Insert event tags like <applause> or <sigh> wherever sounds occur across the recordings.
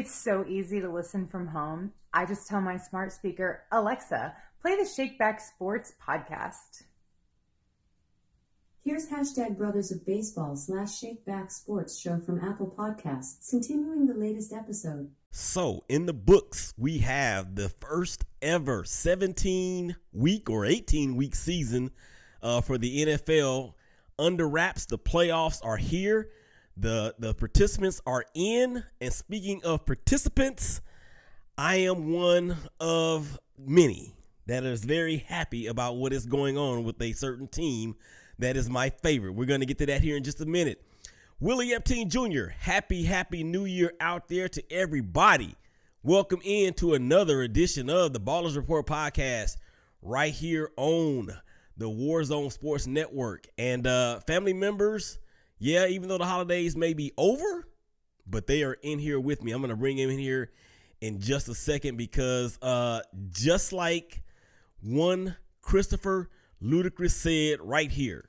It's so easy to listen from home. I just tell my smart speaker, Alexa, play the Shakeback Sports podcast. Here's hashtag Brothers of Baseball slash Shakeback Sports show from Apple Podcasts, continuing the latest episode. So, in the books, we have the first ever 17 week or 18 week season uh, for the NFL under wraps. The playoffs are here. The the participants are in. And speaking of participants, I am one of many that is very happy about what is going on with a certain team that is my favorite. We're going to get to that here in just a minute. Willie Epting Jr., happy, happy new year out there to everybody. Welcome in to another edition of the Ballers Report podcast right here on the Warzone Sports Network. And uh, family members, yeah, even though the holidays may be over, but they are in here with me. I'm going to bring them in here in just a second because uh, just like one Christopher Ludacris said right here.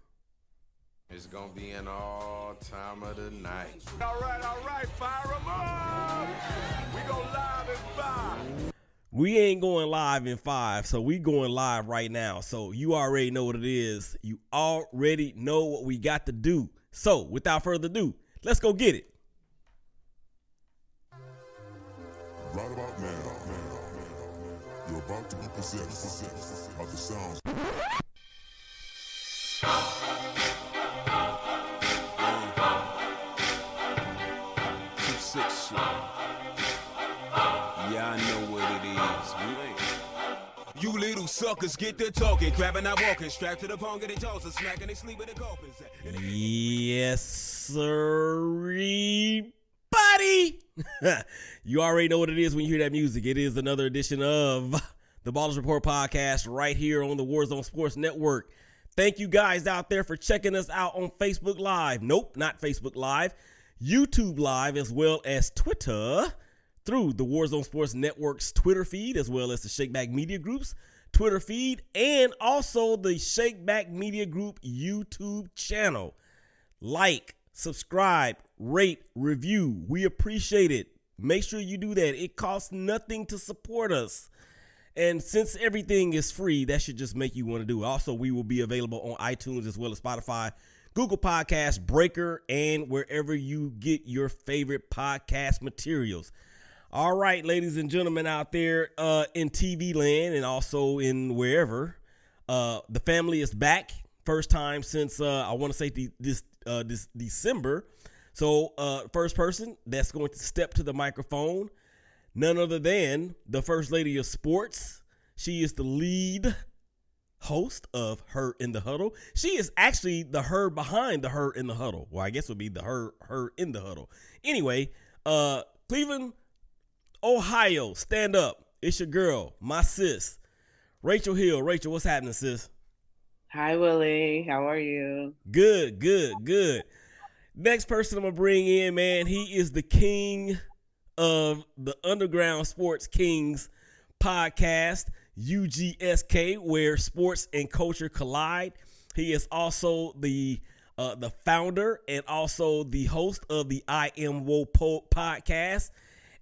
It's gonna be an all time of the night. All right, all right, fire them up. We go live in five. We ain't going live in five, so we going live right now. So you already know what it is. You already know what we got to do. So without further ado, let's go get it. Right about now, you're about to be possessed by the sounds. Suckers get to talking, grabbing out walking, strapped to the pong their jaws and smacking they sleep with the coffins. Yes, sir, buddy. <laughs> you already know what it is when you hear that music. It is another edition of <laughs> the Ballers Report podcast right here on the Warzone Sports Network. Thank you guys out there for checking us out on Facebook Live. Nope, not Facebook Live. YouTube Live as well as Twitter through the Warzone Sports Network's Twitter feed as well as the Shakeback Media Group's Twitter feed and also the Shakeback Media Group YouTube channel. Like, subscribe, rate, review. We appreciate it. Make sure you do that. It costs nothing to support us. And since everything is free, that should just make you want to do. it. Also, we will be available on iTunes as well as Spotify, Google Podcasts, Breaker, and wherever you get your favorite podcast materials. All right, ladies and gentlemen out there uh, in TV land and also in wherever, uh, the family is back. First time since uh, I want to say this uh, this December. So, uh, first person that's going to step to the microphone none other than the First Lady of Sports. She is the lead host of Her in the Huddle. She is actually the her behind the Her in the Huddle. Well, I guess would be the her her in the huddle. Anyway, uh Cleveland, Ohio, stand up. It's your girl, my sis, Rachel Hill. Rachel, what's happening, sis? Hi, Willie. How are you? Good, good, good. Next person I'm gonna bring in, man, he is the king of the Underground Sports Kings podcast, UGSK, where sports and culture collide. He is also the uh, the founder and also the host of the I Am Woe po- podcast.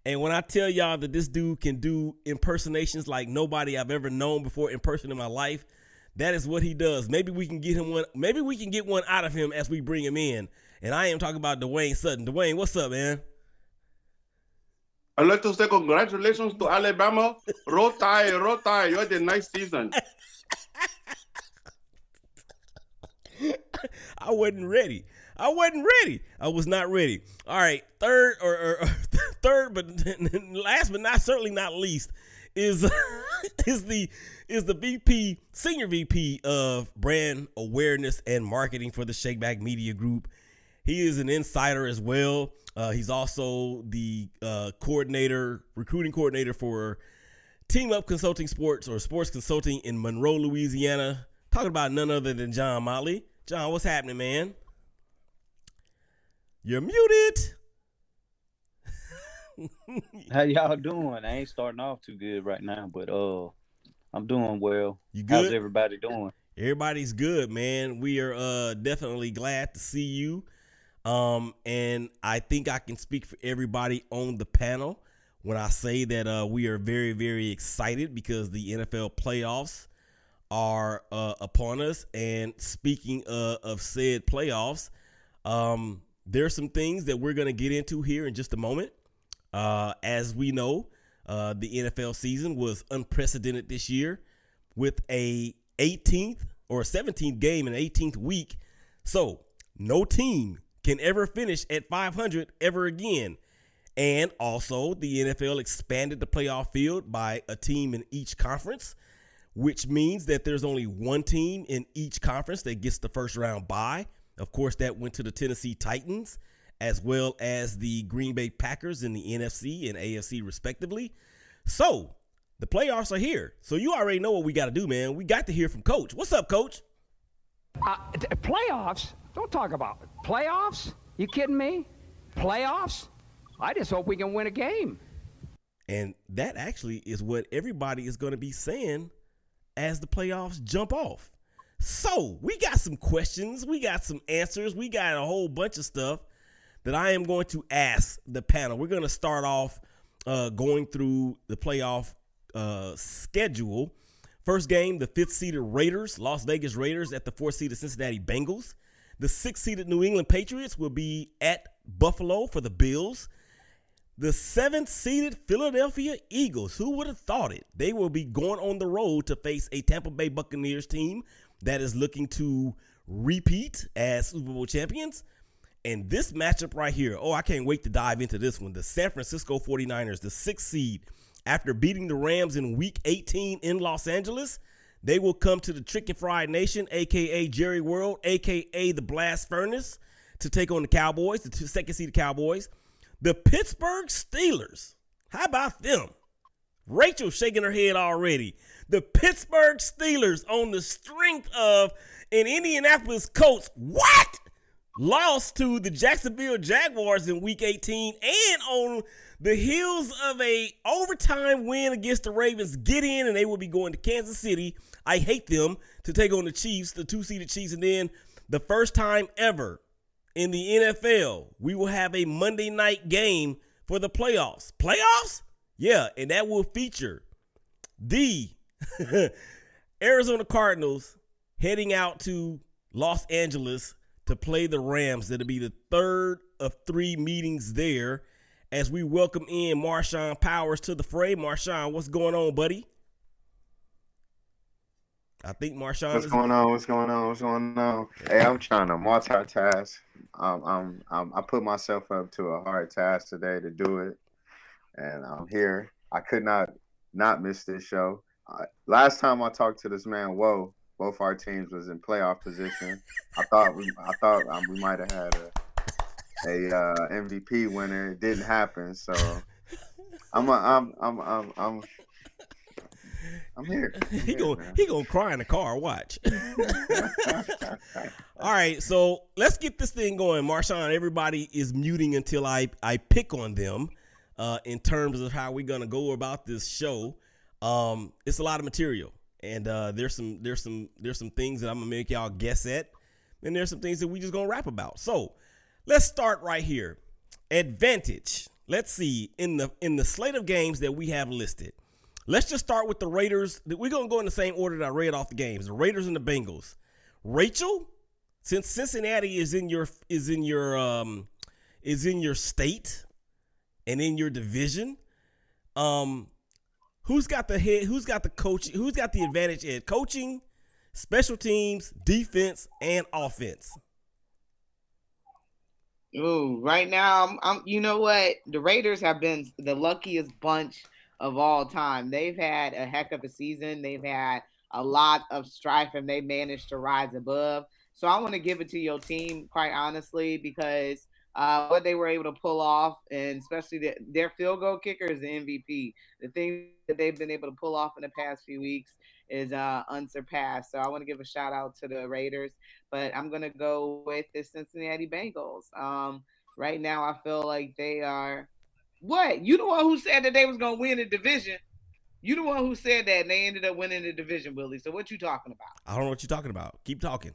And when I tell y'all that this dude can do impersonations like nobody I've ever known before in person in my life, that is what he does. Maybe we can get him one. Maybe we can get one out of him as we bring him in. And I am talking about Dwayne Sutton. Dwayne, what's up, man? I'd like to say congratulations to Alabama. Roll Tide, roll Tide. You had a nice season. <laughs> I wasn't ready. I wasn't ready. I was not ready. All right, third or, or, <laughs> third, but <laughs> last but not certainly not least is <laughs> is the is the VP senior VP of brand awareness and marketing for the Shakeback Media Group. He is an insider as well. Uh, he's also the uh, coordinator, recruiting coordinator for Team Up Consulting Sports or Sports Consulting in Monroe, Louisiana. Talking about none other than John Motley. John, what's happening, man? You're muted. <laughs> How y'all doing? I ain't starting off too good right now, but uh, I'm doing well. You How's good? everybody doing? Everybody's good, man. We are uh definitely glad to see you. Um, and I think I can speak for everybody on the panel. when I say that uh, we are very, very excited because the NFL playoffs are uh, upon us. And speaking uh, of said playoffs, um, there are some things that we're going to get into here in just a moment. Uh, as we know, uh, the NFL season was unprecedented this year with a 18th or 17th game in 18th week. So no team can ever finish at 500 ever again. And also, the NFL expanded the playoff field by a team in each conference, which means that there's only one team in each conference that gets the first round bye. Of course, that went to the Tennessee Titans as well as the Green Bay Packers in the NFC and AFC, respectively. So, the playoffs are here. So, you already know what we got to do, man. We got to hear from Coach. What's up, Coach? Uh, t- playoffs? Don't talk about it. Playoffs? You kidding me? Playoffs? I just hope we can win a game. And that actually is what everybody is going to be saying as the playoffs jump off. So, we got some questions, we got some answers, we got a whole bunch of stuff that I am going to ask the panel. We're going to start off uh, going through the playoff uh, schedule. First game, the fifth seeded Raiders, Las Vegas Raiders at the fourth seeded Cincinnati Bengals. The sixth seeded New England Patriots will be at Buffalo for the Bills. The seventh seeded Philadelphia Eagles, who would have thought it? They will be going on the road to face a Tampa Bay Buccaneers team that is looking to repeat as Super Bowl champions. And this matchup right here, oh, I can't wait to dive into this one. The San Francisco 49ers, the sixth seed, after beating the Rams in week 18 in Los Angeles, they will come to the Chicken Fried Nation, aka Jerry World, aka the Blast Furnace, to take on the Cowboys, the second seed Cowboys. The Pittsburgh Steelers, how about them? Rachel shaking her head already. The Pittsburgh Steelers on the strength of an Indianapolis Colts. What? Lost to the Jacksonville Jaguars in week 18 and on the heels of a overtime win against the Ravens get in and they will be going to Kansas City. I hate them to take on the Chiefs, the two-seeded Chiefs and then the first time ever in the NFL, we will have a Monday night game for the playoffs. Playoffs? Yeah, and that will feature the <laughs> Arizona Cardinals heading out to Los Angeles to play the Rams. That'll be the third of three meetings there as we welcome in Marshawn Powers to the fray. Marshawn, what's going on, buddy? I think Marshawn. What's going on? What's going on? What's going on? Hey, I'm trying to multitask. Um, I'm, I'm, I put myself up to a hard task today to do it, and I'm here. I could not not miss this show. Last time I talked to this man, whoa, both our teams was in playoff position. I thought we, I thought um, we might have had a a uh, MVP winner. It didn't happen, so I'm, a, I'm, I'm, I'm, I'm, I'm here. I'm <laughs> he gonna he gonna cry in the car. Watch. <laughs> All right, so let's get this thing going, Marshawn. Everybody is muting until I I pick on them uh, in terms of how we're gonna go about this show. Um, it's a lot of material, and uh, there's some there's some there's some things that I'm gonna make y'all guess at, and there's some things that we just gonna rap about. So let's start right here. Advantage. Let's see in the in the slate of games that we have listed. Let's just start with the Raiders. We're gonna go in the same order that I read off the games. The Raiders and the Bengals. Rachel, since Cincinnati is in your is in your um is in your state and in your division, um, who's got the head? Who's got the coach? Who's got the advantage in coaching, special teams, defense, and offense? Ooh, right now, I'm, I'm. You know what? The Raiders have been the luckiest bunch of all time. They've had a heck of a season. They've had a lot of strife, and they managed to rise above. So I want to give it to your team, quite honestly, because uh, what they were able to pull off, and especially the, their field goal kicker is the MVP. The thing that they've been able to pull off in the past few weeks is uh, unsurpassed. So I want to give a shout out to the Raiders, but I'm going to go with the Cincinnati Bengals. Um, right now, I feel like they are. What? You the one who said that they was going to win the division. You the one who said that, and they ended up winning the division, Willie. So what you talking about? I don't know what you're talking about. Keep talking.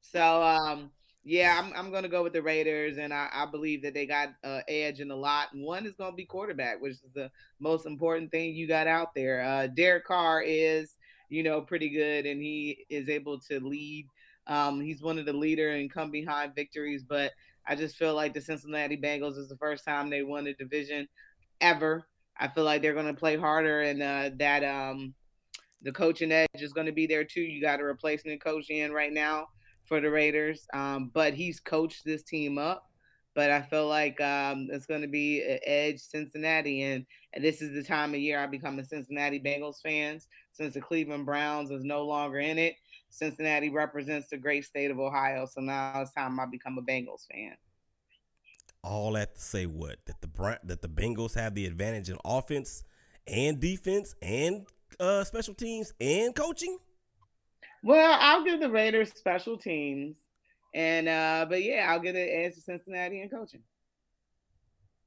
So um, Yeah, I'm I'm gonna go with the Raiders, and I, I believe that they got uh, edge in a lot. One is gonna be quarterback, which is the most important thing you got out there. Uh, Derek Carr is, you know, pretty good, and he is able to lead. Um, he's one of the leader and come behind victories, but I just feel like the Cincinnati Bengals is the first time they won a division ever. I feel like they're going to play harder, and uh, that um, the coaching edge is going to be there too. You got a replacement coach in right now for the Raiders, um, but he's coached this team up. But I feel like um, it's going to be an edge Cincinnati, and, and this is the time of year I become a Cincinnati Bengals fans since the Cleveland Browns is no longer in it. Cincinnati represents the great state of Ohio, so now it's time I become a Bengals fan. All that to say what that the that the Bengals have the advantage in offense and defense and uh, special teams and coaching. Well, I'll give the Raiders special teams, and uh, but yeah, I'll get it edge to Cincinnati and coaching.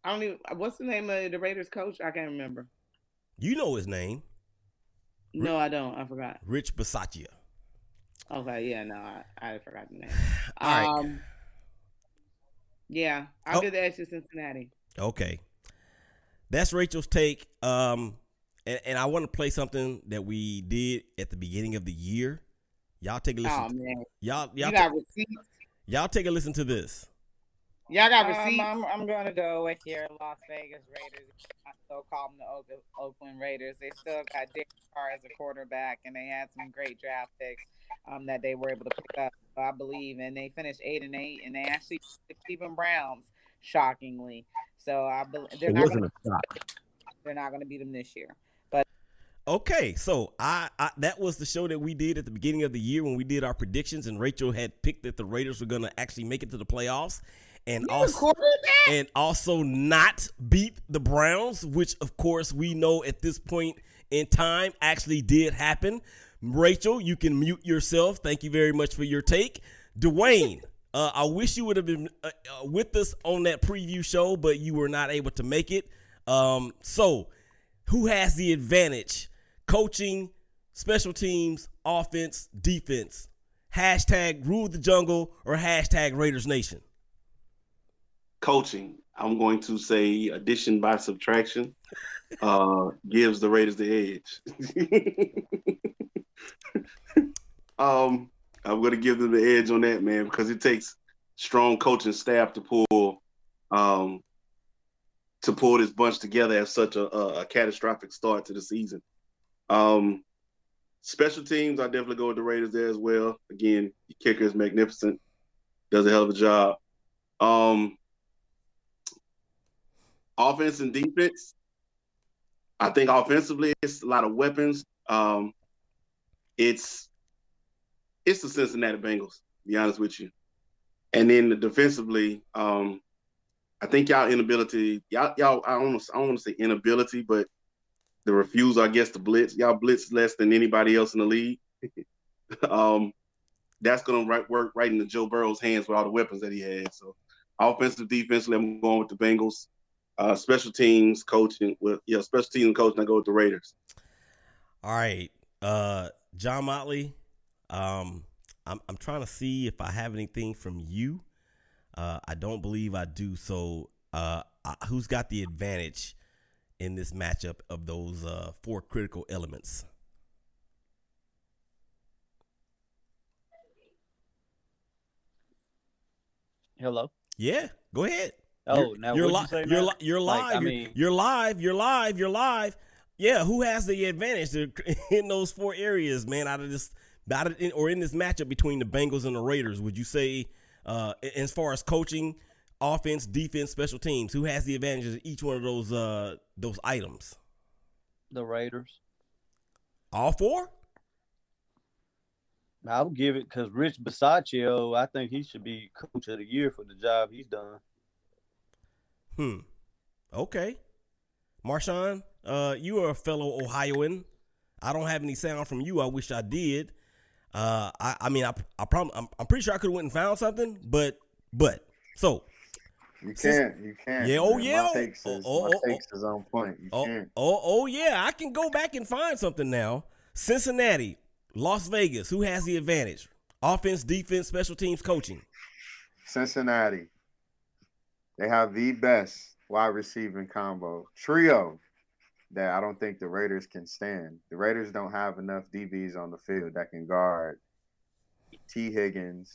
I don't even. What's the name of the Raiders coach? I can't remember. You know his name, No, I don't. I forgot. Rich Bisaccia. Okay, yeah, no, I, I forgot the name. <sighs> All right. Um, yeah, I'll Oh. give the edge to Cincinnati. Okay. That's Rachel's take. Um, and, and I want to play something that we did at the beginning of the year. Y'all take a listen. Oh man, Y'all, y'all, you got ta- receipts. y'all take a listen to this. Y'all got Um, receipts. I'm, I'm gonna go with your Las Vegas Raiders. I still call them the Oak- Oakland Raiders. They still got Derek Carr as a quarterback, and they had some great draft picks um, that they were able to pick up. I believe, and they finished eight and eight, and they actually beat the Browns shockingly. So I believe they're It not wasn't gonna a shock. they're not gonna beat them this year. Okay, so I, I that was the show that we did at the beginning of the year when we did our predictions, and Rachel had picked that the Raiders were going to actually make it to the playoffs, and also and also not beat the Browns, which of course we know at this point in time actually did happen. Rachel, you can mute yourself. Thank you very much for your take, Dwayne. Uh, I wish you would have been uh, uh, with us on that preview show, but you were not able to make it. Um, so, who has the advantage? Coaching, special teams, offense, defense. Hashtag rule the jungle or hashtag Raiders Nation. Coaching. I'm going to say addition by subtraction uh, gives the Raiders the edge. <laughs> um, I'm going to give them the edge on that, man, because it takes strong coaching staff to pull um, to pull this bunch together at such a, a, a catastrophic start to the season. Um, special teams, I definitely go with the Raiders there as well. Again, the kicker is magnificent, does a hell of a job. Um, offense and defense, I think offensively it's a lot of weapons. Um, it's it's the Cincinnati Bengals, be honest with you. And then defensively, um, I think y'all inability, y'all, y'all, I don't, I don't want to say inability, but the refusal, I guess, to blitz. Y'all blitz less than anybody else in the league. <laughs> um, that's going to right, work right into Joe Burrow's hands with all the weapons that he has. So, offensive, defensively, I'm going with the Bengals. Uh, special teams, coaching with yeah, special teams coaching. I go with the Raiders. All right, uh, John Motley. Um, I'm I'm trying to see if I have anything from you. Uh, I don't believe I do. So, uh, uh, who's got the advantage in this matchup of those uh, four critical elements? Hello. Yeah, go ahead. Oh, You're- now you're what'd you you're li- you're Like, live. I you're, mean- you're live. You're live. You're live. Yeah, who has the advantage to, <laughs> in those four areas, man? Out of this, out of, in, or in this matchup between the Bengals and the Raiders, would you say, uh, as far as coaching, offense, defense, special teams, who has the advantages of each one of those uh those items? The Raiders. All four? I would give it because Rich Bisaccia, I think he should be coach of the year for the job he's done. Hmm. Okay. Marshawn, uh, you are a fellow Ohioan. I don't have any sound from you. I wish I did. Uh, I, I mean, I, I prom- I'm, I'm pretty sure I could have went and found something, but, but, so. You can't. You can't. Yeah. Oh, man. yeah. My takes oh, is, oh, my oh, oh, takes is on point. You oh, can't. oh, oh, yeah. I can go back and find something now. Cincinnati, Las Vegas. Who has the advantage? Offense, defense, special teams, coaching. Cincinnati. They have the best wide receiving combo trio that I don't think the Raiders can stand. The Raiders don't have enough DBs on the field that can guard Tee Higgins,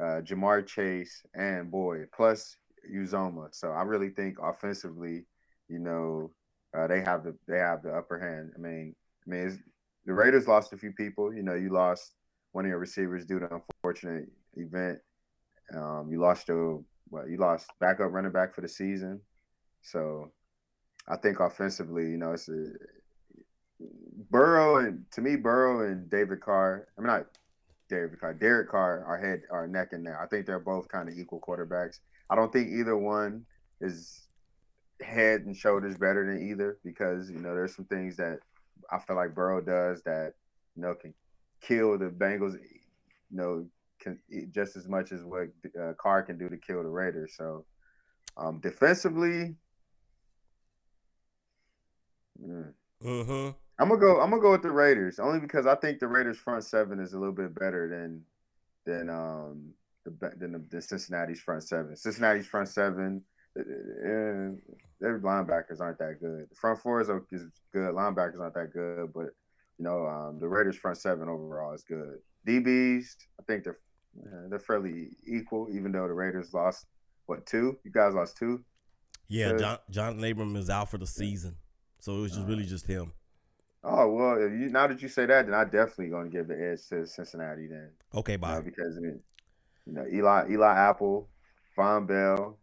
uh, Ja'Marr Chase, and Boyd, plus Uzomah. So I really think offensively, you know, uh, they have the they have the upper hand. I mean, I mean, the Raiders lost a few people. You know, you lost one of your receivers due to unfortunate event. Um, you lost your well, you lost backup running back for the season. So I think offensively, you know, it's a, Burrow and to me, Burrow and David Carr. I mean, not David Carr. Derek Carr are head are neck and neck. I think they're both kind of equal quarterbacks. I don't think either one is head and shoulders better than either because you know there's some things that I feel like Burrow does that you know can kill the Bengals. You know, can just as much as what uh, Carr can do to kill the Raiders. So um, defensively, mm, Mm-hmm. I'm gonna go. I'm gonna go with the Raiders only because I think the Raiders front seven is a little bit better than than um the than the, the Cincinnati's front seven. Cincinnati's front seven, uh, their linebackers aren't that good. The front four is, is good. Linebackers aren't that good, but you know um, the Raiders front seven overall is good. DBs, I think they're uh, they're fairly equal, even though the Raiders lost what two? You guys lost two. Yeah. John, Jonathan Abram is out for the season, so it was just really just him. Oh well, if you, now that you say that, then I definitely going to give the edge to Cincinnati. Then Okay, you know, Bob. because I mean, you know Eli Eli Apple, Vonn Bell,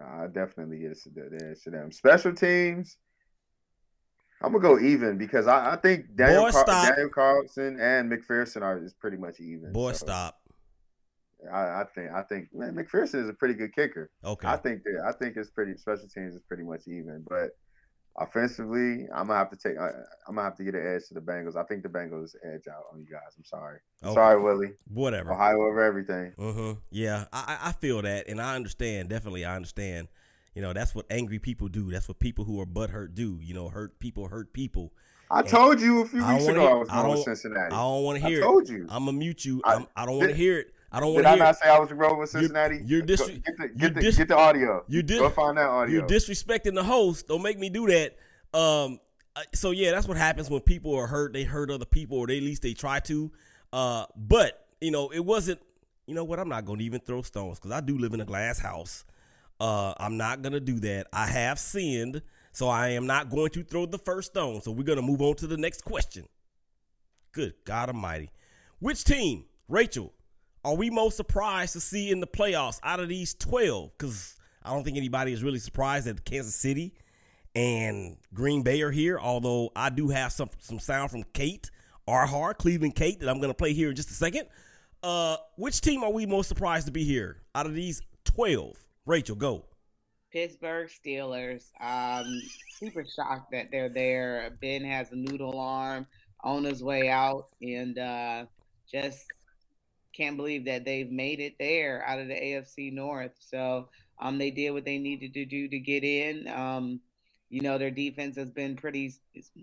I definitely get the, the edge to them. Special teams, I'm gonna go even because I, I think Daniel, Car- Daniel Carlson and McPherson are is pretty much even. Boy, So, stop. I, I think I think man, McPherson is a pretty good kicker. Okay. I think that I think it's pretty special teams is pretty much even, but offensively, I'm gonna have to take. I, I'm gonna have to get an edge to the Bengals. I think the Bengals edge out on you guys. I'm sorry. Okay. sorry, Willie. Whatever. Ohio over everything. Mm-hmm. Yeah, I, I I feel that, and I understand. Definitely, I understand. You know, that's what angry people do. That's what people who are butthurt do. You know, hurt people hurt people. I And told you a few I weeks ago I hear- was I going with don't- Cincinnati. I don't want to I hear. told it. you. I'm gonna mute you. I- I'm, I don't want to hear it. I don't Did want I to hear. not it. say I was rolling with Cincinnati? You're dis- Go- get the, get, the, dis- get the audio. You dis- Go find that audio. You're disrespecting the host. Don't make me do that. Um. uh, So yeah, that's what happens when people are hurt. They hurt other people, or they, at least they try to. Uh. But you know, it wasn't. You know what? I'm not going to even throw stones because I do live in a glass house. Uh. I'm not gonna do that. I have sinned, so I am not going to throw the first stone. So we're gonna move on to the next question. Good God Almighty, which team, Rachel? Are we most surprised to see in the playoffs out of these 12? Because I don't think anybody is really surprised that Kansas City and Green Bay are here. Although I do have some some sound from Kate Arhar, Cleveland Kate, that I'm going to play here in just a second. Uh, which team are we most surprised to be here out of these 12? Rachel, go. Pittsburgh Steelers. Um, super shocked that they're there. Ben has a noodle arm on his way out, and uh, just can't believe that they've made it there out of the AFC North. So um, they did what they needed to do to get in. Um, you know, their defense has been pretty.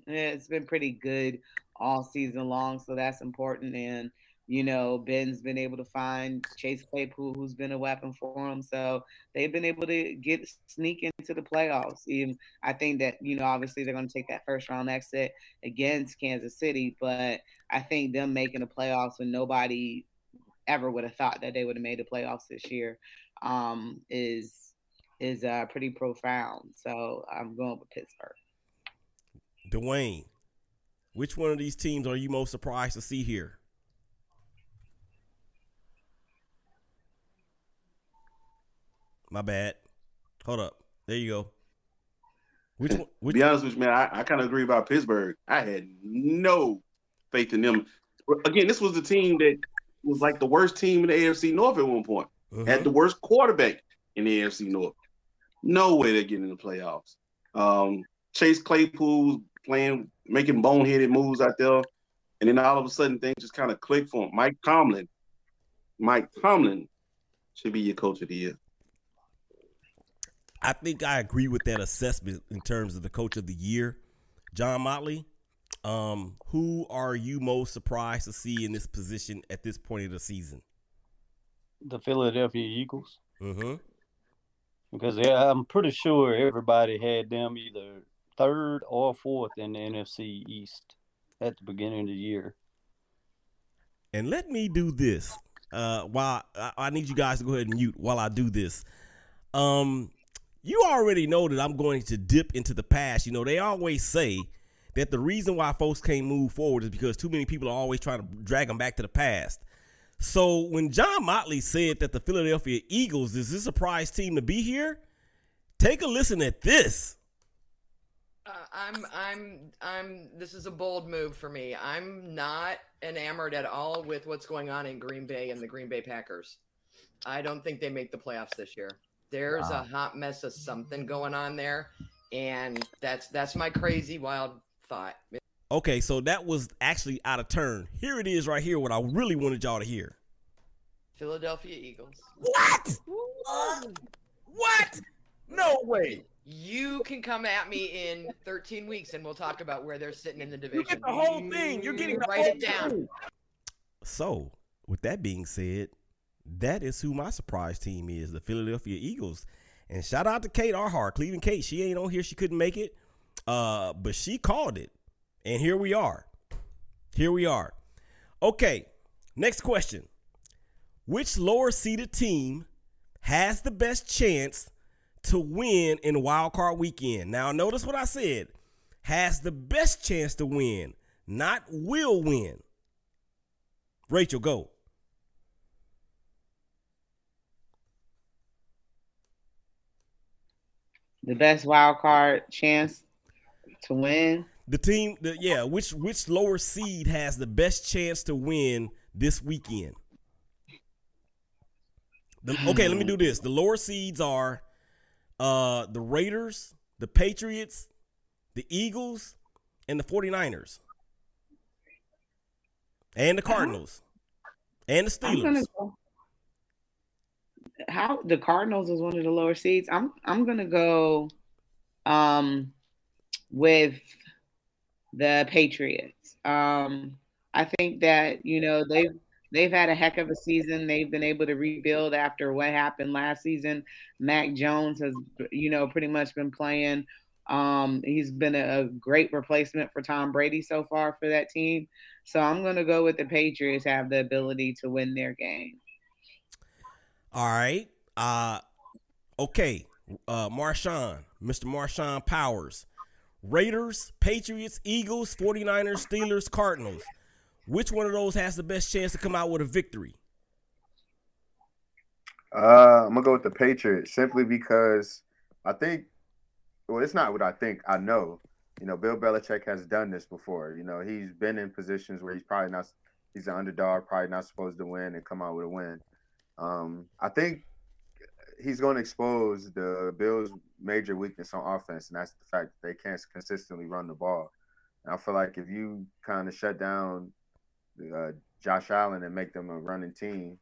It's, been pretty good all season long, so that's important. And you know, Ben's been able to find Chase Claypool, who's been a weapon for him. So they've been able to get sneak into the playoffs. Even I think that you know, obviously they're going to take that first round exit against Kansas City, but I think them making the playoffs when nobody ever would have thought that they would have made the playoffs this year um, is is uh, pretty profound. So I'm going with Pittsburgh. Dwayne, which one of these teams are you most surprised to see here? My bad. Hold up. There you go. Which one? Which, be honest with you, man, I, I kind of agree about Pittsburgh. I had no faith in them. Again, this was the team that was like the worst team in the AFC North at one point. Uh-huh. Had the worst quarterback in the AFC North. No way they're getting in the playoffs. Um, Chase Claypool playing, making boneheaded moves out there, and then all of a sudden things just kind of click for him. Mike Tomlin, Mike Tomlin should be your coach of the year. I think I agree with that assessment in terms of the coach of the year. John Motley, um, who are you most surprised to see in this position at this point of the season? the Philadelphia Eagles. Mm-hmm. Because yeah, I'm pretty sure everybody had them either third or fourth in the NFC East at the beginning of the year. And let me do this. Uh, while I, I need you guys to go ahead and mute while I do this. Um, you already know that I'm going to dip into the past. You know, they always say that the reason why folks can't move forward is because too many people are always trying to drag them back to the past. So when John Motley said that the Philadelphia Eagles is this a surprise team to be here, take a listen at this. Uh, I'm I'm I'm this is a bold move for me. I'm not enamored at all with what's going on in Green Bay and the Green Bay Packers. I don't think they make the playoffs this year. There's Wow. a hot mess of something going on there and that's that's my crazy wild thought. Okay, so that was actually out of turn. Here it is right here, what I really wanted y'all to hear. Philadelphia Eagles. What? What? No way. You can come at me in 13 weeks and we'll talk about where they're sitting in the division. You get the whole thing. You're getting the write whole it down. thing. So, with that being said, that is who my surprise team is, the Philadelphia Eagles. And shout out to Kate Arhart, Cleveland Kate. She ain't on here. She couldn't make it. Uh, but she called it. And here we are. Here we are. Okay, next question. Which lower seeded team has the best chance to win in wild card weekend? Now, notice what I said. Has the best chance to win, not will win. Rachel, go. The best wild card chance to win. The team, the, yeah, which which lower seed has the best chance to win this weekend? The- okay, let me do this. The lower seeds are uh the Raiders, the Patriots, the Eagles, and the 49ers. And the Cardinals. And the Steelers. go. How the Cardinals is one of the lower seeds. I'm I'm gonna go um with the Patriots. Um I think that, you know, they've they've had a heck of a season. They've been able to rebuild after what happened last season. Mac Jones has you know pretty much been playing. Um he's been a, great replacement for Tom Brady so far for that team. So I'm gonna go with the Patriots have the ability to win their game. All right. Uh okay. Uh Marshawn, Mr. Marshawn Powers. Raiders, Patriots, Eagles, 49ers, Steelers, Cardinals. Which one of those has the best chance to come out with a victory? Uh, I'm gonna go with the Patriots simply because I think. Well, it's not what I think. I know. You know, Bill Belichick has done this before. You know, he's been in positions where he's probably not. He's an underdog, probably not supposed to win, and come out with a win. Um, I think he's going to expose the Bills' major weakness on offense, and that's the fact that they can't consistently run the ball. And I feel like if you kind of shut down uh, Josh Allen and make them a running team,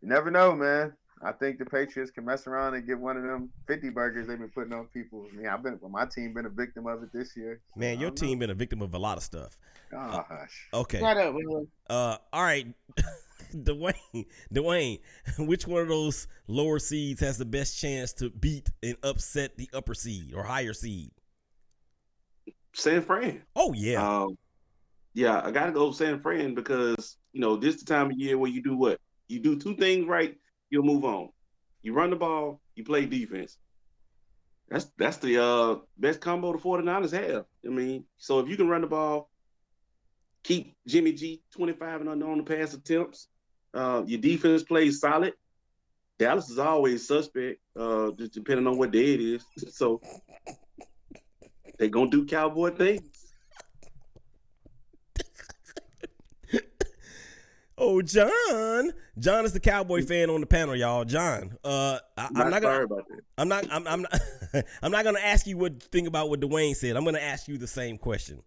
you never know, man. I think the Patriots can mess around and get one of them 50 burgers they've been putting on people. I mean, I've been, well, my team been a victim of it this year. Man, your team been a victim of a lot of stuff. Oh, hush. Okay. Shut up, Willie. Uh, all right, <laughs> Dwayne. <laughs> Dwayne, <laughs> which one of those lower seeds has the best chance to beat and upset the upper seed or higher seed? San Fran. Oh yeah. Um, yeah, I gotta go San Fran because you know this the time of year where you do what you do two things right, you'll move on. You run the ball, you play defense. That's that's the uh, best combo the 49ers have. I mean, so if you can run the ball, keep Jimmy G 25 and under on the pass attempts, uh, your defense plays solid. Dallas is always suspect, uh, just depending on what day it is. <laughs> So they gonna do cowboy things. Oh, John. John is the Cowboy fan on the panel, y'all. John. Uh, I, I'm Not not gonna. I'm not. I'm, I'm not. <laughs> I'm not gonna ask you what think about what Dwayne said. I'm gonna ask you the same question.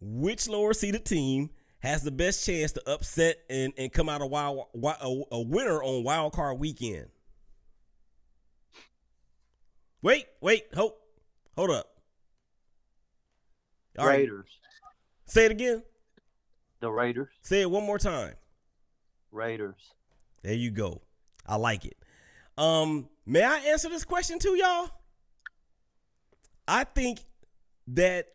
Which lower seeded team has the best chance to upset and, and come out a wild a, a winner on wild card weekend? Wait, wait, hold, hold up. All right. Raiders. Say it again. The Raiders. Say it one more time. Raiders. There you go. I like it. Um, may I answer this question too, y'all? I think that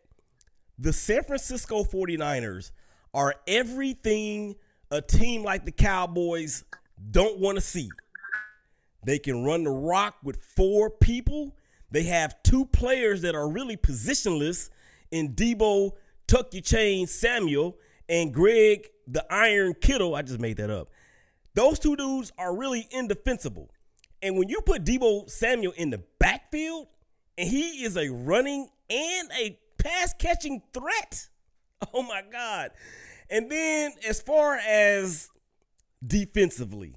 the San Francisco 49ers are everything a team like the Cowboys don't want to see. They can run the rock with four people. They have two players that are really positionless in Deebo Tuck Your Chain Samuel and Greg the Iron Kittle. I just made that up. Those two dudes are really indefensible. And when you put Deebo Samuel in the backfield, and he is a running and a pass catching threat. <laughs> Oh my God. And then as far as defensively,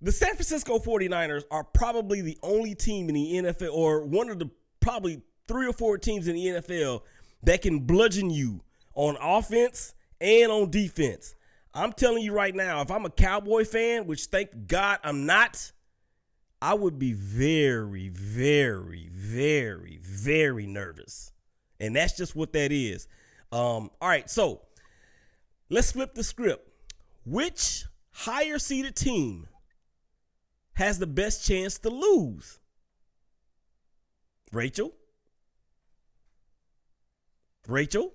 the San Francisco 49ers are probably the only team in the NFL, or one of the probably three or four teams in the NFL that can bludgeon you on offense and on defense. I'm telling you right now, if I'm a Cowboy fan, which thank God I'm not, I would be very, very, very, very nervous. And that's just what that is. Um, all right, so let's flip the script. Which higher seeded team has the best chance to lose? Rachel? Rachel?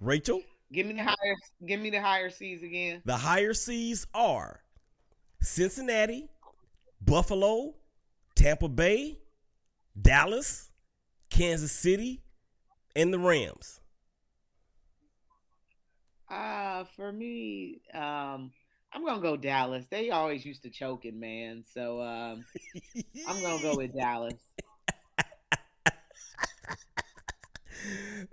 Rachel? Give me the higher. Give me the higher C's again. The higher C's are Cincinnati, Buffalo, Tampa Bay, Dallas, Kansas City, and the Rams. Uh, for me, um, I'm gonna go Dallas. They always used to choking, man. So um, I'm gonna go with <laughs> Dallas.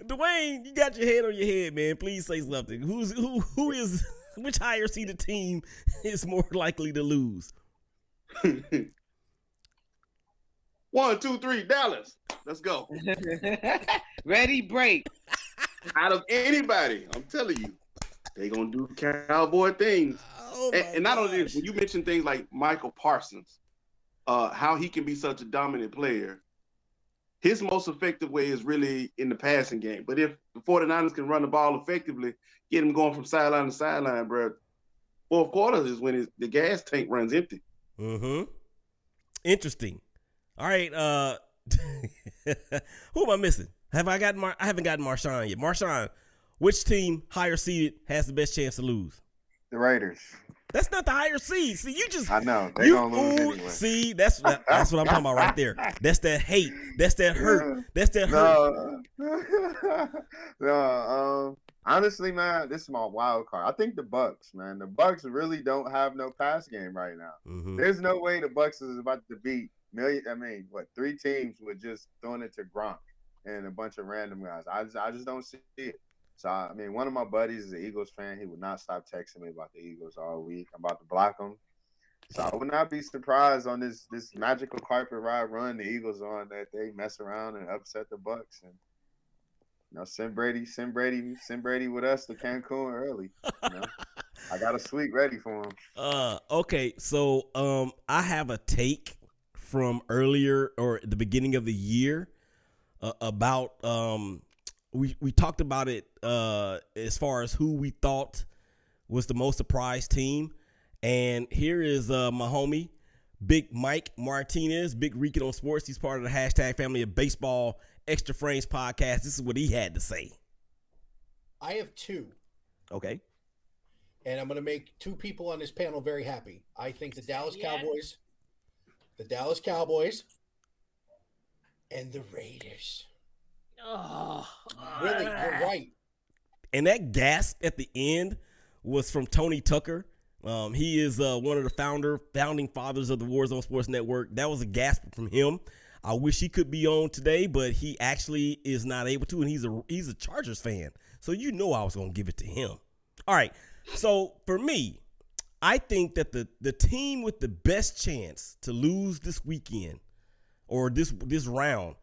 Dwayne, you got your head on your head, man. Please say something. Who's who? Who is which higher seeded team is more likely to lose? <laughs> One, two, three, Dallas. Let's go. <laughs> Ready, break. Out of anybody, I'm telling you, they gonna do cowboy things. Oh and, and not only this, when you mention things like Michael Parsons, uh, how he can be such a dominant player, his most effective way is really in the passing game. But if the 49ers can run the ball effectively, get him going from sideline to sideline, bro, fourth quarter is when his, the gas tank runs empty. Mm-hmm. Interesting. All right. Uh, <laughs> who am I missing? Have I gotten? Mar- I haven't gotten Marshawn yet. Marshawn, which team higher seeded has the best chance to lose? The Raiders. That's not the higher seed. See, you just I know they you gonna lose ooh, anyway. see that's that's what I'm talking about right there. That's that hate. That's that hurt. <laughs> That's that hurt. No, <laughs> no. Um, honestly, man, this is my wild card. I think the Bucks, man. The Bucks really don't have no pass game right now. Mhm. There's no way the Bucks is about to beat million. I mean, what three teams with just throwing it to Gronk and a bunch of random guys. I just, I just don't see it. So I mean, one of my buddies is an Eagles fan. He would not stop texting me about the Eagles all week. I'm about to block him. So I would not be surprised on this this magical carpet ride run the Eagles on that they mess around and upset the Bucks and you know send Brady send Brady send Brady with us to Cancun early. You know? I got a suite ready for him. Uh, okay, so um, I have a take from earlier or the beginning of the year uh, about um, we we talked about it uh as far as who we thought was the most surprised team, and here is uh my homie, Big Mike Martinez, Big Rican on Sports. He's part of the hashtag Family of Baseball Extra Frames podcast. This is what he had to say. I have two, Okay. and I'm going to make two people on this panel very happy. I think the Dallas Cowboys, the Dallas Cowboys, and the Raiders. Oh, really, you're right. And that gasp at the end was from Tony Tucker. Um, he is uh, one of the founder, founding fathers of the Warzone Sports Network. That was a gasp from him. I wish he could be on today, but he actually is not able to, and he's a he's a Chargers fan, so you know I was gonna give it to him. All right, so for me, I think that the the team with the best chance to lose this weekend or this this round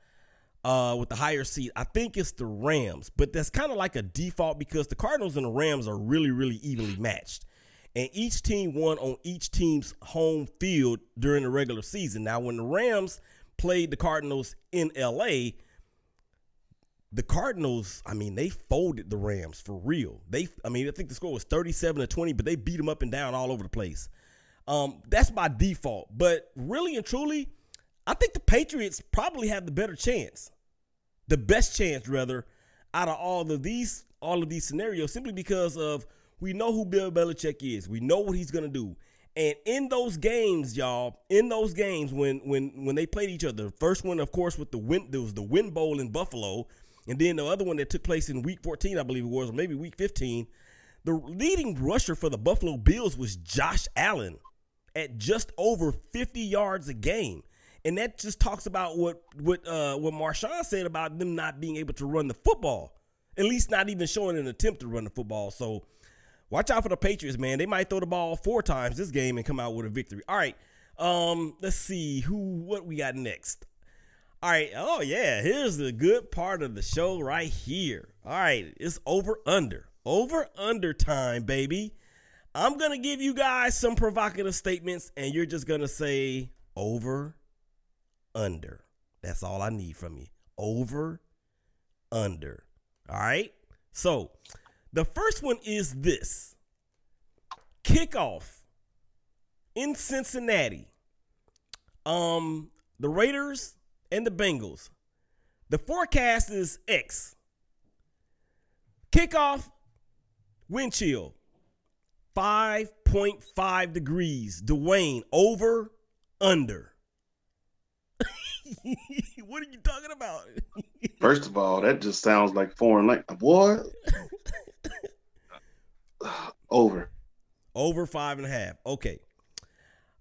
uh, with the higher seed. I think it's the Rams, but that's kind of like a default because the Cardinals and the Rams are really, really evenly matched. And each team won on each team's home field during the regular season. Now, when the Rams played the Cardinals in LA, the Cardinals, I mean, they folded the Rams for real. They, I mean, I think the score was 37 to 20, but they beat them up and down all over the place. Um, that's by default. But really and truly, I think the Patriots probably have the better chance, the best chance rather, out of all of these all of these scenarios, simply because of we know who Bill Belichick is. We know what he's gonna do. And in those games, y'all, in those games when when when they played each other, first one, of course, with the win, there was the Win Bowl in Buffalo, and then the other one that took place in Week 14, I believe it was, or maybe Week 15. The leading rusher for the Buffalo Bills was Josh Allen at just over 50 yards a game. And that just talks about what what uh, what Marshawn said about them not being able to run the football, at least not even showing an attempt to run the football. So watch out for the Patriots, man. They might throw the ball four times this game and come out with a victory. All right, um, let's see who what we got next. All right, oh yeah, here's the good part of the show right here. All right, it's over under over under time, baby. I'm gonna give you guys some provocative statements, and you're just gonna say over under. That's all I need from you. Over, under. All right. So the first one is this kickoff in Cincinnati. Um, the Raiders and the Bengals. The forecast is X. Kickoff, wind chill, 5.5 degrees. Dwayne, over, under. <laughs> what are you talking about? First of all, that just sounds like foreign language. What? <laughs> Over. Over five and a half. Okay.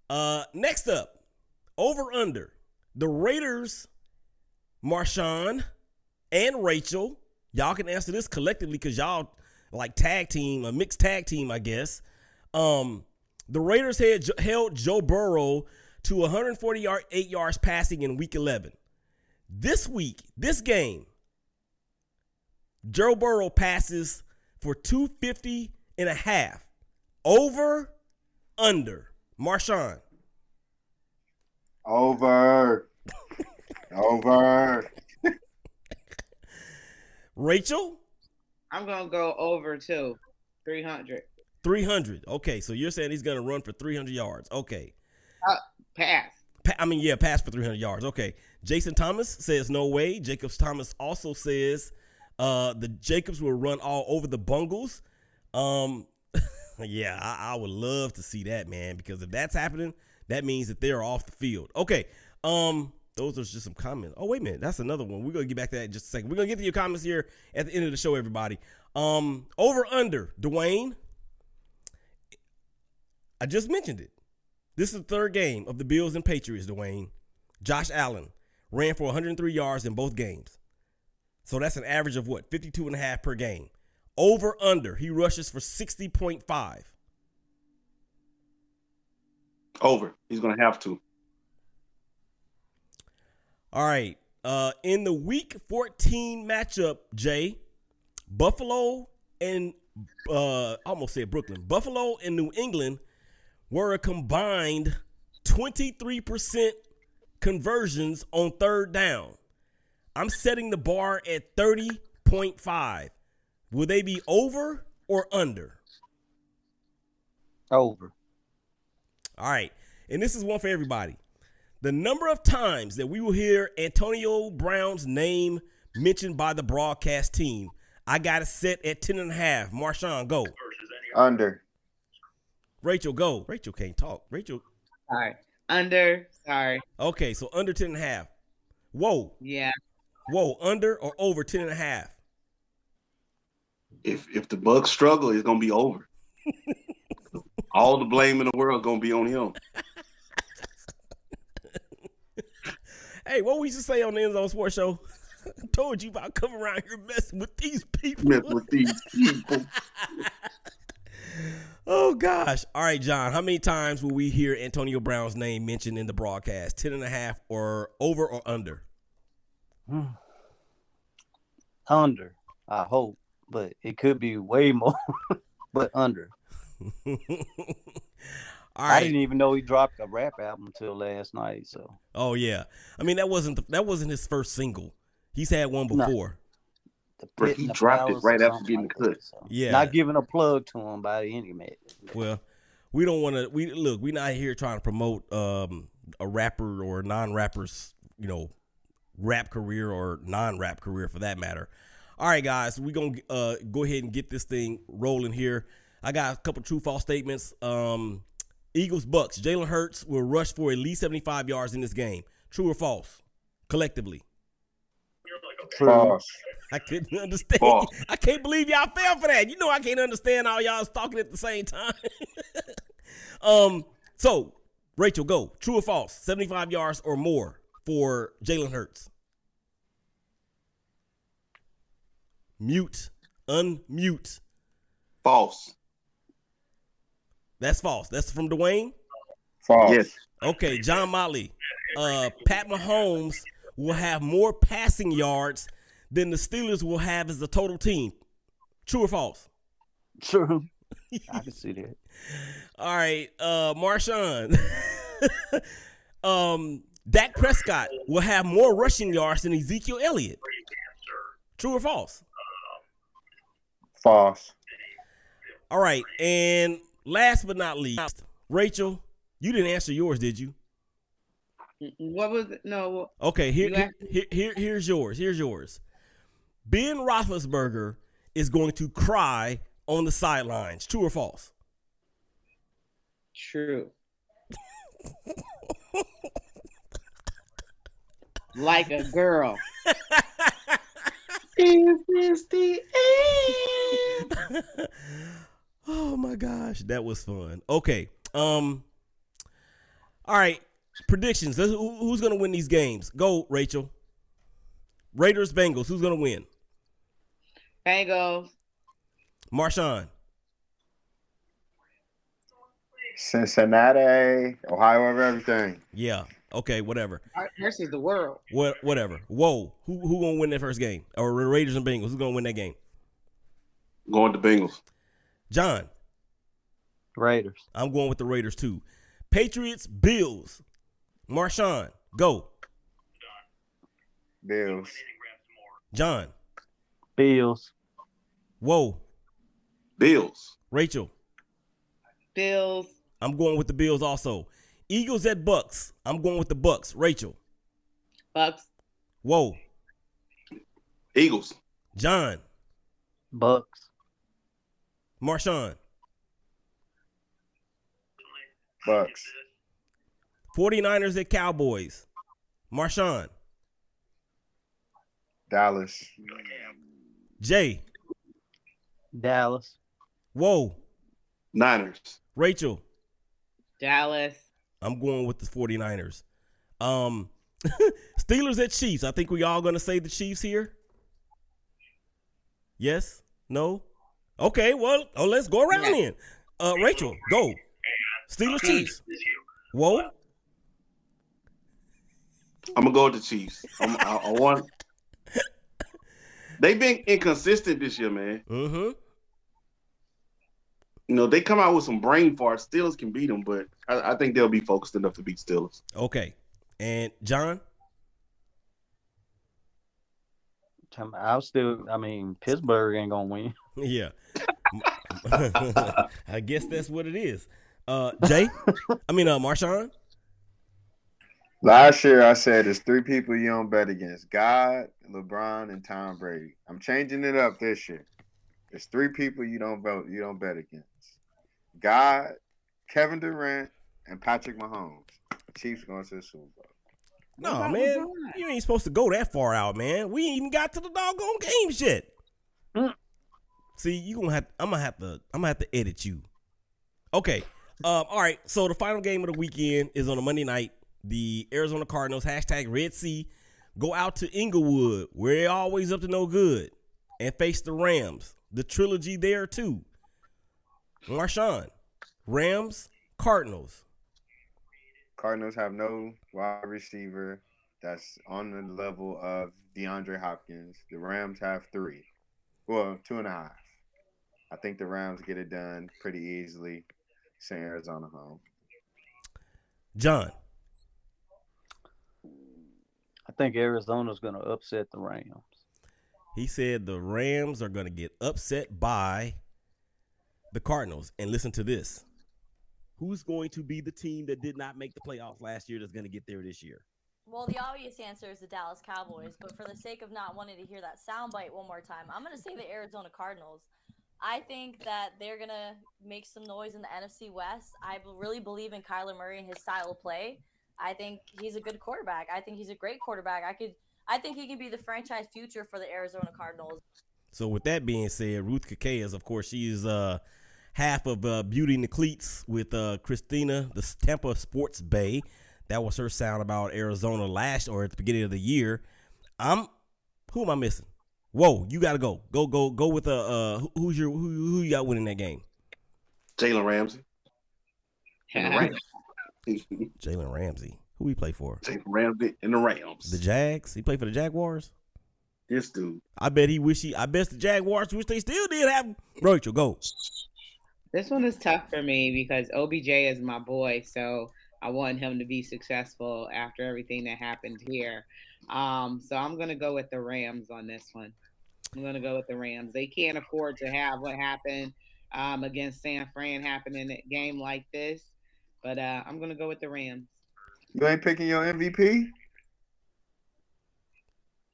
Uh, next up, over under the Raiders, Marshawn and Rachel. Y'all can answer this collectively because y'all like tag team, a mixed tag team, I guess. Um, the Raiders had held Joe Burrow to 148 yards passing in week 11. This week, this game, Joe Burrow passes for 250 and a half. Over, under. Marshawn. Over. <laughs> Over. Rachel? I'm going to go over too. 300. 300. Okay, so you're saying he's going to run for 300 yards. Okay. Uh, pass. Pa- I mean, yeah, pass for 300 yards. Okay. Jason Thomas says no way. Jacobs Thomas also says uh, the Jacobs will run all over the Bungles. Um, <laughs> yeah, I, I would love to see that, man, because if that's happening, that means that they're off the field. Okay. Um, those are just some comments. Oh, wait a minute. That's another one. We're gonna get back to that in just a second. We're gonna get to your comments here at the end of the show, everybody. Um, over under, Dwayne. I just mentioned it. This is the third game of the Bills and Patriots, Dwayne. Josh Allen ran for 103 yards in both games. So that's an average of what? 52 and a half per game. Over under, he rushes for 60.5. Over. He's going to have to. All right. Uh, in the week 14 matchup, Jay, Buffalo and uh, I almost said Brooklyn. Buffalo and New England were a combined 23% conversions on third down. I'm setting the bar at 30.5. Will they be over or under? Over. All right. And this is one for everybody. The number of times that we will hear Antonio Brown's name mentioned by the broadcast team, I got it set at 10 and a half. Marshawn, go. Under. Rachel, go. Rachel can't talk. Rachel. Sorry. Under. Sorry. Okay, so under 10 and a half. Whoa. Yeah. Whoa, under or over 10 and a half? If if the Bucks struggle, it's gonna be over. <laughs> All the blame in the world gonna be on him. hey, what we used to say on the End Zone Sports Show? <laughs> I told you about coming around here messing with these people. Messing with these people. <laughs> oh gosh. All right, John. How many times will we hear Antonio Brown's name mentioned in the broadcast? Ten and a half or over or under? Hmm. Under, I hope, but it could be way more, <laughs> but under. <laughs> All I didn't even know he dropped a rap album until last night. So Oh yeah. I mean that wasn't the, that wasn't his first single. He's had one before. Bro, he the dropped it right after getting like cut. so. Yeah. Not giving a plug to him by any means. Well, we don't want to. We look. We're not here trying to promote um, a rapper or non-rappers, you know, rap career or non-rap career for that matter. All right, guys, we're gonna uh, go ahead and get this thing rolling here. I got a couple true false statements. Um, Eagles Bucks. Jalen Hurts will rush for at least 75 yards in this game. True or false? Collectively. False. I couldn't understand. False. I can't believe y'all fell for that. You know I can't understand all y'all talking at the same time. <laughs> um, so Rachel, go. True or false? 75 yards or more for Jalen Hurts. Mute. Unmute. False. That's false. That's from Dwayne? False. Yes. Okay, John Motley. Uh, Pat Mahomes will have more passing yards than the Steelers will have as a total team. True or false? True. <laughs> I can see that. All right, uh, Marshawn. <laughs> um, Dak Prescott will have more rushing yards than Ezekiel Elliott. True or false? False. All right, and last but not least, Rachel, you didn't answer yours, did you? What was it? No. Okay, here, here, here, here- here's yours. Here's yours. Ben Roethlisberger is going to cry on the sidelines. True or false? True. like a girl. <laughs> Is this the <laughs> oh my gosh, that was fun. Okay, um, all right, predictions. Who's gonna win these games? Go, Rachel. Raiders, Bengals. Who's gonna win? Bengals. Marshawn. Cincinnati, Ohio of everything. Yeah. Okay. Whatever. Versus the world. What? Whatever. Whoa. Who? Who gonna win that first game? Or Raiders and Bengals? Who's gonna win that game? Going to Bengals. John. Raiders. I'm going with the Raiders too. Patriots, Bills. Marshawn, go. Bills. John. Bills. Whoa. Bills. Rachel. Bills. I'm going with the Bills also. Eagles at Bucks. I'm going with the Bucks. Rachel. Bucks. Whoa. Eagles. John. Bucks. Marshawn. Bucks. 49ers at Cowboys. Marshawn. Dallas. Jay. Dallas. Whoa. Niners. Rachel. Dallas. I'm going with the 49ers. Um <laughs> Steelers at Chiefs. I think we all gonna say the Chiefs here. Yes? No? Okay, well, oh let's go around then. Uh Rachel, go. Steelers Chiefs. Whoa. I'm gonna go with the Chiefs. I'm, I, I want. They've been inconsistent this year, man. Mm-hmm. You know, they come out with some brain farts. Steelers can beat them, but I, I think they'll be focused enough to beat Steelers. Okay. And John? I'll still. I mean, Pittsburgh ain't gonna win. <laughs> Yeah. <laughs> I guess that's what it is. Uh Jay? <laughs> I mean uh Marshawn? Last year I said there's three people you don't bet against: God, LeBron, and Tom Brady. I'm changing it up this year. There's three people you don't vote, you don't bet against: God, Kevin Durant, and Patrick Mahomes. Chiefs going to the Super Bowl. No, about man. You ain't supposed to go that far out, man. We ain't even got to the doggone games yet. See, you gonna have I'm gonna have to I'm gonna have to edit you. Okay. Um, all right. So the final game of the weekend is on a Monday night. The Arizona Cardinals, hashtag Red Sea, go out to Inglewood, where they're always up to no good, and face the Rams. The trilogy there too. Marshawn, Rams, Cardinals. Cardinals have no wide receiver that's on the level of DeAndre Hopkins. The Rams have three. Well, two and a half. I think the Rams get it done pretty easily. Send Arizona home. John. I think Arizona's gonna upset the Rams. He said the Rams are going to get upset by the Cardinals. And listen to this. Who's going to be the team that did not make the playoffs last year that's going to get there this year? Well, the obvious answer is the Dallas Cowboys, but for the sake of not wanting to hear that soundbite one more time, I'm going to say the Arizona Cardinals. I think that they're going to make some noise in the NFC West. I really believe in Kyler Murray and his style of play. I think he's a good quarterback. I think he's a great quarterback. I could I think he can be the franchise future for the Arizona Cardinals. So with that being said, Ruth Kakayas, of course, she is uh, half of uh, Beauty in the Cleats with uh, Christina, the Tampa Sports Bay. That was her sound about Arizona last or at the beginning of the year. I'm who am I missing? Whoa, you got to go. Go go go with a uh, who's your who, who you got winning that game? Jalen Ramsey. <laughs> <laughs> Jalen Ramsey. Who he play for? Jalen Ramsey and the Rams. The Jags. He played for the Jaguars. This dude. I bet he wish he. I bet the Jaguars wish they still did have him. Rachel, go. This one is tough for me because OBJ is my boy, so I want him to be successful after everything that happened here. Um, so I'm gonna go with the Rams on this one. I'm gonna go with the Rams. They can't afford to have what happened um, against San Fran happen in a game like this, but uh, I'm gonna go with the Rams. You ain't picking your MVP?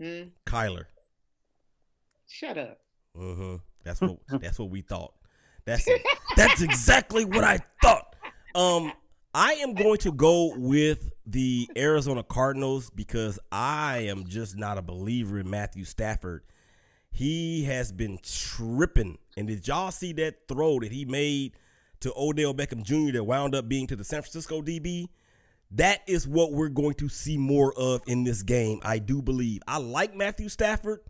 Hmm? Kyler. Shut up. Uh-huh. That's what <laughs> that's what we thought. That's that's exactly what I thought. Um, I am going to go with the Arizona Cardinals because I am just not a believer in Matthew Stafford. He has been tripping. And did y'all see that throw that he made to Odell Beckham Jr. that wound up being to the San Francisco DB? That is what we're going to see more of in this game, I do believe. I like Matthew Stafford,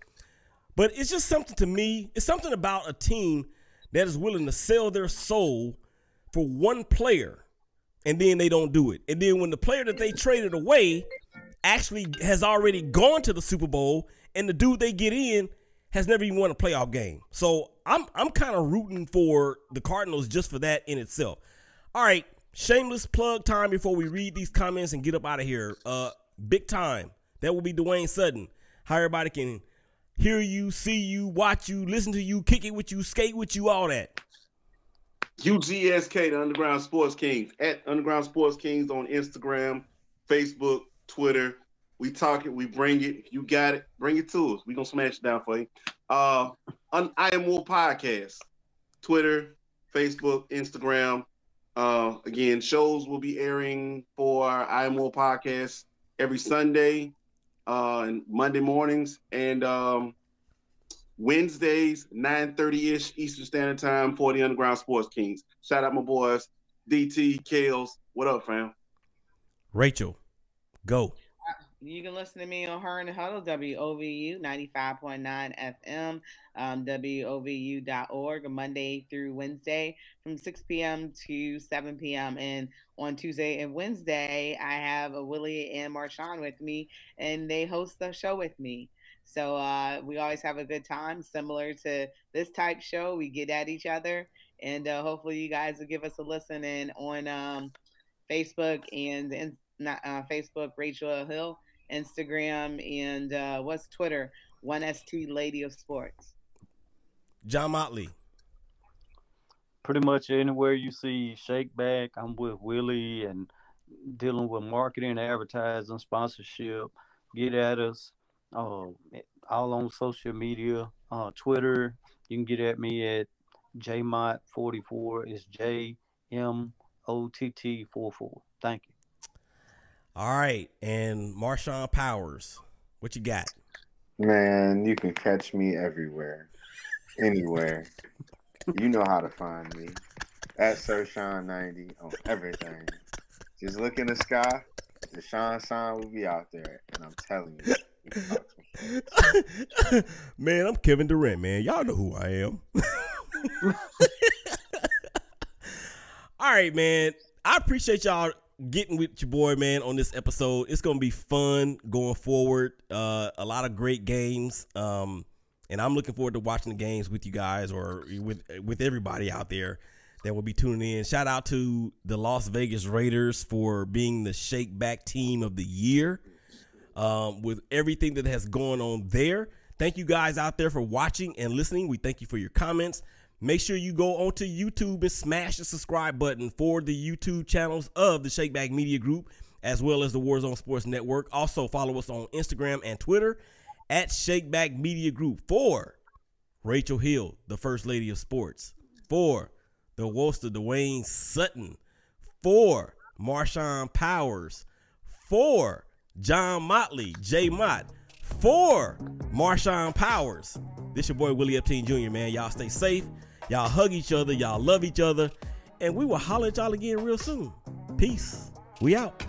but it's just something to me. It's something about a team that is willing to sell their soul for one player and then they don't do it. And then when the player that they traded away actually has already gone to the Super Bowl and the dude they get in has never even won a playoff game. So I'm I'm kind of rooting for the Cardinals just for that in itself. All right, shameless plug time before we read these comments and get up out of here. Uh big time. That will be Dwayne Sutton. How everybody can hear you, see you, watch you, listen to you, kick it with you, skate with you, all that. UGSK, the Underground Sports Kings, at Underground Sports Kings on Instagram, Facebook, Twitter. We talk it, we bring it. You got it, bring it to us. we to smash it down for you. Uh, on I Am War Podcast, Twitter, Facebook, Instagram. Uh, again, shows will be airing for I Am War Podcast every Sunday uh, and Monday mornings. And um, Wednesdays, 9:30-ish Eastern Standard Time for the Underground Sports Kings. Shout out my boys, DT, Kales. What up, fam? Rachel, go. You can listen to me on Her and the Huddle, WOVU 95.9 FM, um, WOVU.org, Monday through Wednesday from 6 p.m. to 7 p.m. And on Tuesday and Wednesday, I have a Willie and Marshawn with me, and they host the show with me. So uh, we always have a good time, similar to this type show. We get at each other, and uh, hopefully you guys will give us a listen in on um, Facebook and in, not, uh, Facebook Rachel Hill, Instagram, and uh, what's Twitter? One ST Lady of Sports. John Motley. Pretty much anywhere you see Shake Back, I'm with Willie and dealing with marketing, advertising, sponsorship. Get at us. Uh, all on social media, uh, Twitter. You can get at me at jmott44. It's J M O T T 44. Thank you. All right, and Marshawn Powers, what you got? Man, you can catch me everywhere, anywhere. you know how to find me at Sir Sean 90 on everything. Just look in the sky. The Sean sign will be out there, and I'm telling you. <laughs> man, I'm Kevin Durant, man. Y'all know who I am. <laughs> <laughs> All right, man. I appreciate y'all getting with your boy, man, on this episode. It's gonna be fun going forward. Uh, a lot of great games. Um, and I'm looking forward to watching the games with you guys or with with everybody out there that will be tuning in. Shout out to the Las Vegas Raiders for being the shake back team of the year. Um, with everything that has gone on there, Thank you guys out there for watching and listening. We thank you for your comments. Make sure you go onto YouTube and smash the subscribe button for the YouTube channels of the Shakeback Media Group, as well as the Warzone Sports Network. Also, follow us on Instagram and Twitter at Shakeback Media Group. For Rachel Hill, the First Lady of Sports. For the Worcester Dwayne Sutton. For Marshawn Powers. For John Motley, J Mott. For Marshawn Powers. This your boy Willie Epting Jr., man. Y'all stay safe. Y'all hug each other. Y'all love each other. And we will holler at y'all again real soon. Peace. We out.